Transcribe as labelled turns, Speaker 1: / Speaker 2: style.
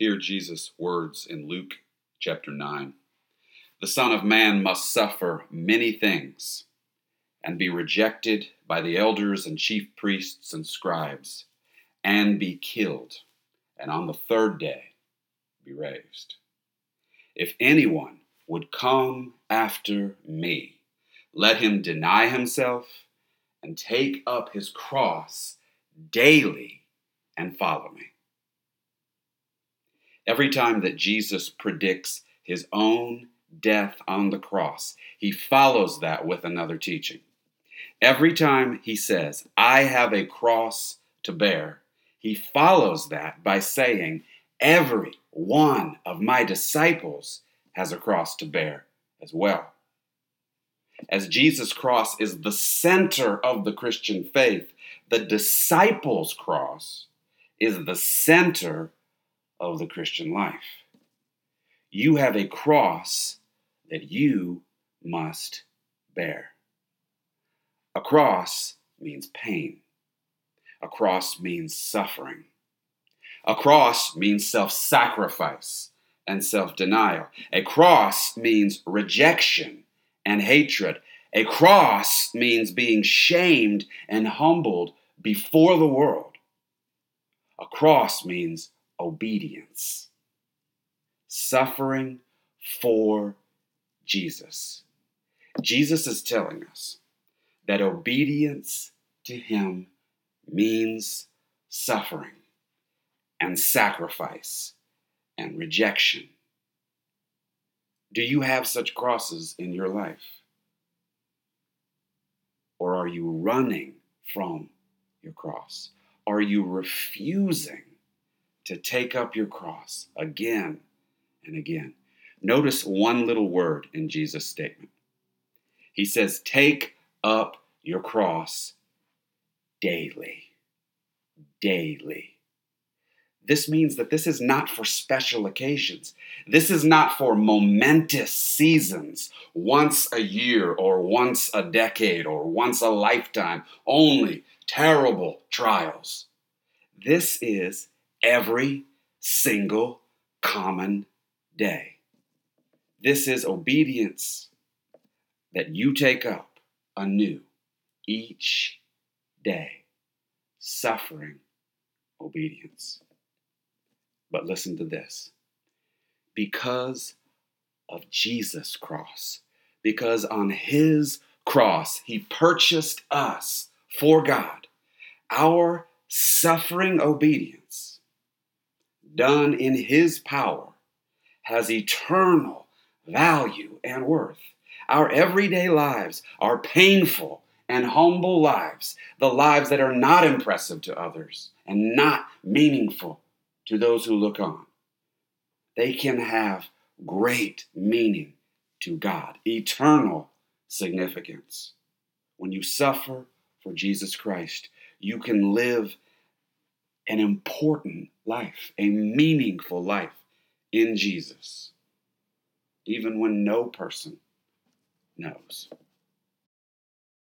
Speaker 1: Hear Jesus' words in Luke chapter 9. The Son of Man must suffer many things and be rejected by the elders and chief priests and scribes and be killed, and on the third day be raised. If anyone would come after me, let him deny himself and take up his cross daily and follow me. Every time that Jesus predicts his own death on the cross, he follows that with another teaching. Every time he says, I have a cross to bear, he follows that by saying, Every one of my disciples has a cross to bear as well. As Jesus' cross is the center of the Christian faith, the disciples' cross is the center of the Christian life. You have a cross that you must bear. A cross means pain. A cross means suffering. A cross means self sacrifice and self denial. A cross means rejection and hatred. A cross means being shamed and humbled before the world. A cross means obedience, suffering for Jesus. Jesus is telling us that obedience to Him means suffering and sacrifice and rejection. Do you have such crosses in your life? Or are you running from your cross? Are you refusing to take up your cross again and again? Notice one little word in Jesus' statement. He says, Take up your cross daily. Daily. This means that this is not for special occasions. This is not for momentous seasons, once a year or once a decade or once a lifetime, only terrible trials. This is every single common day. This is obedience that you take up anew each day, suffering obedience. But listen to this because of Jesus' cross, because on his cross he purchased us for God, our suffering obedience, done in his power, has eternal value and worth. Our everyday lives are painful and humble lives, the lives that are not impressive to others and not meaningful to those who look on. They can have great meaning to God, eternal significance. When you suffer for Jesus Christ, you can live an important life, a meaningful life in Jesus even when no person knows.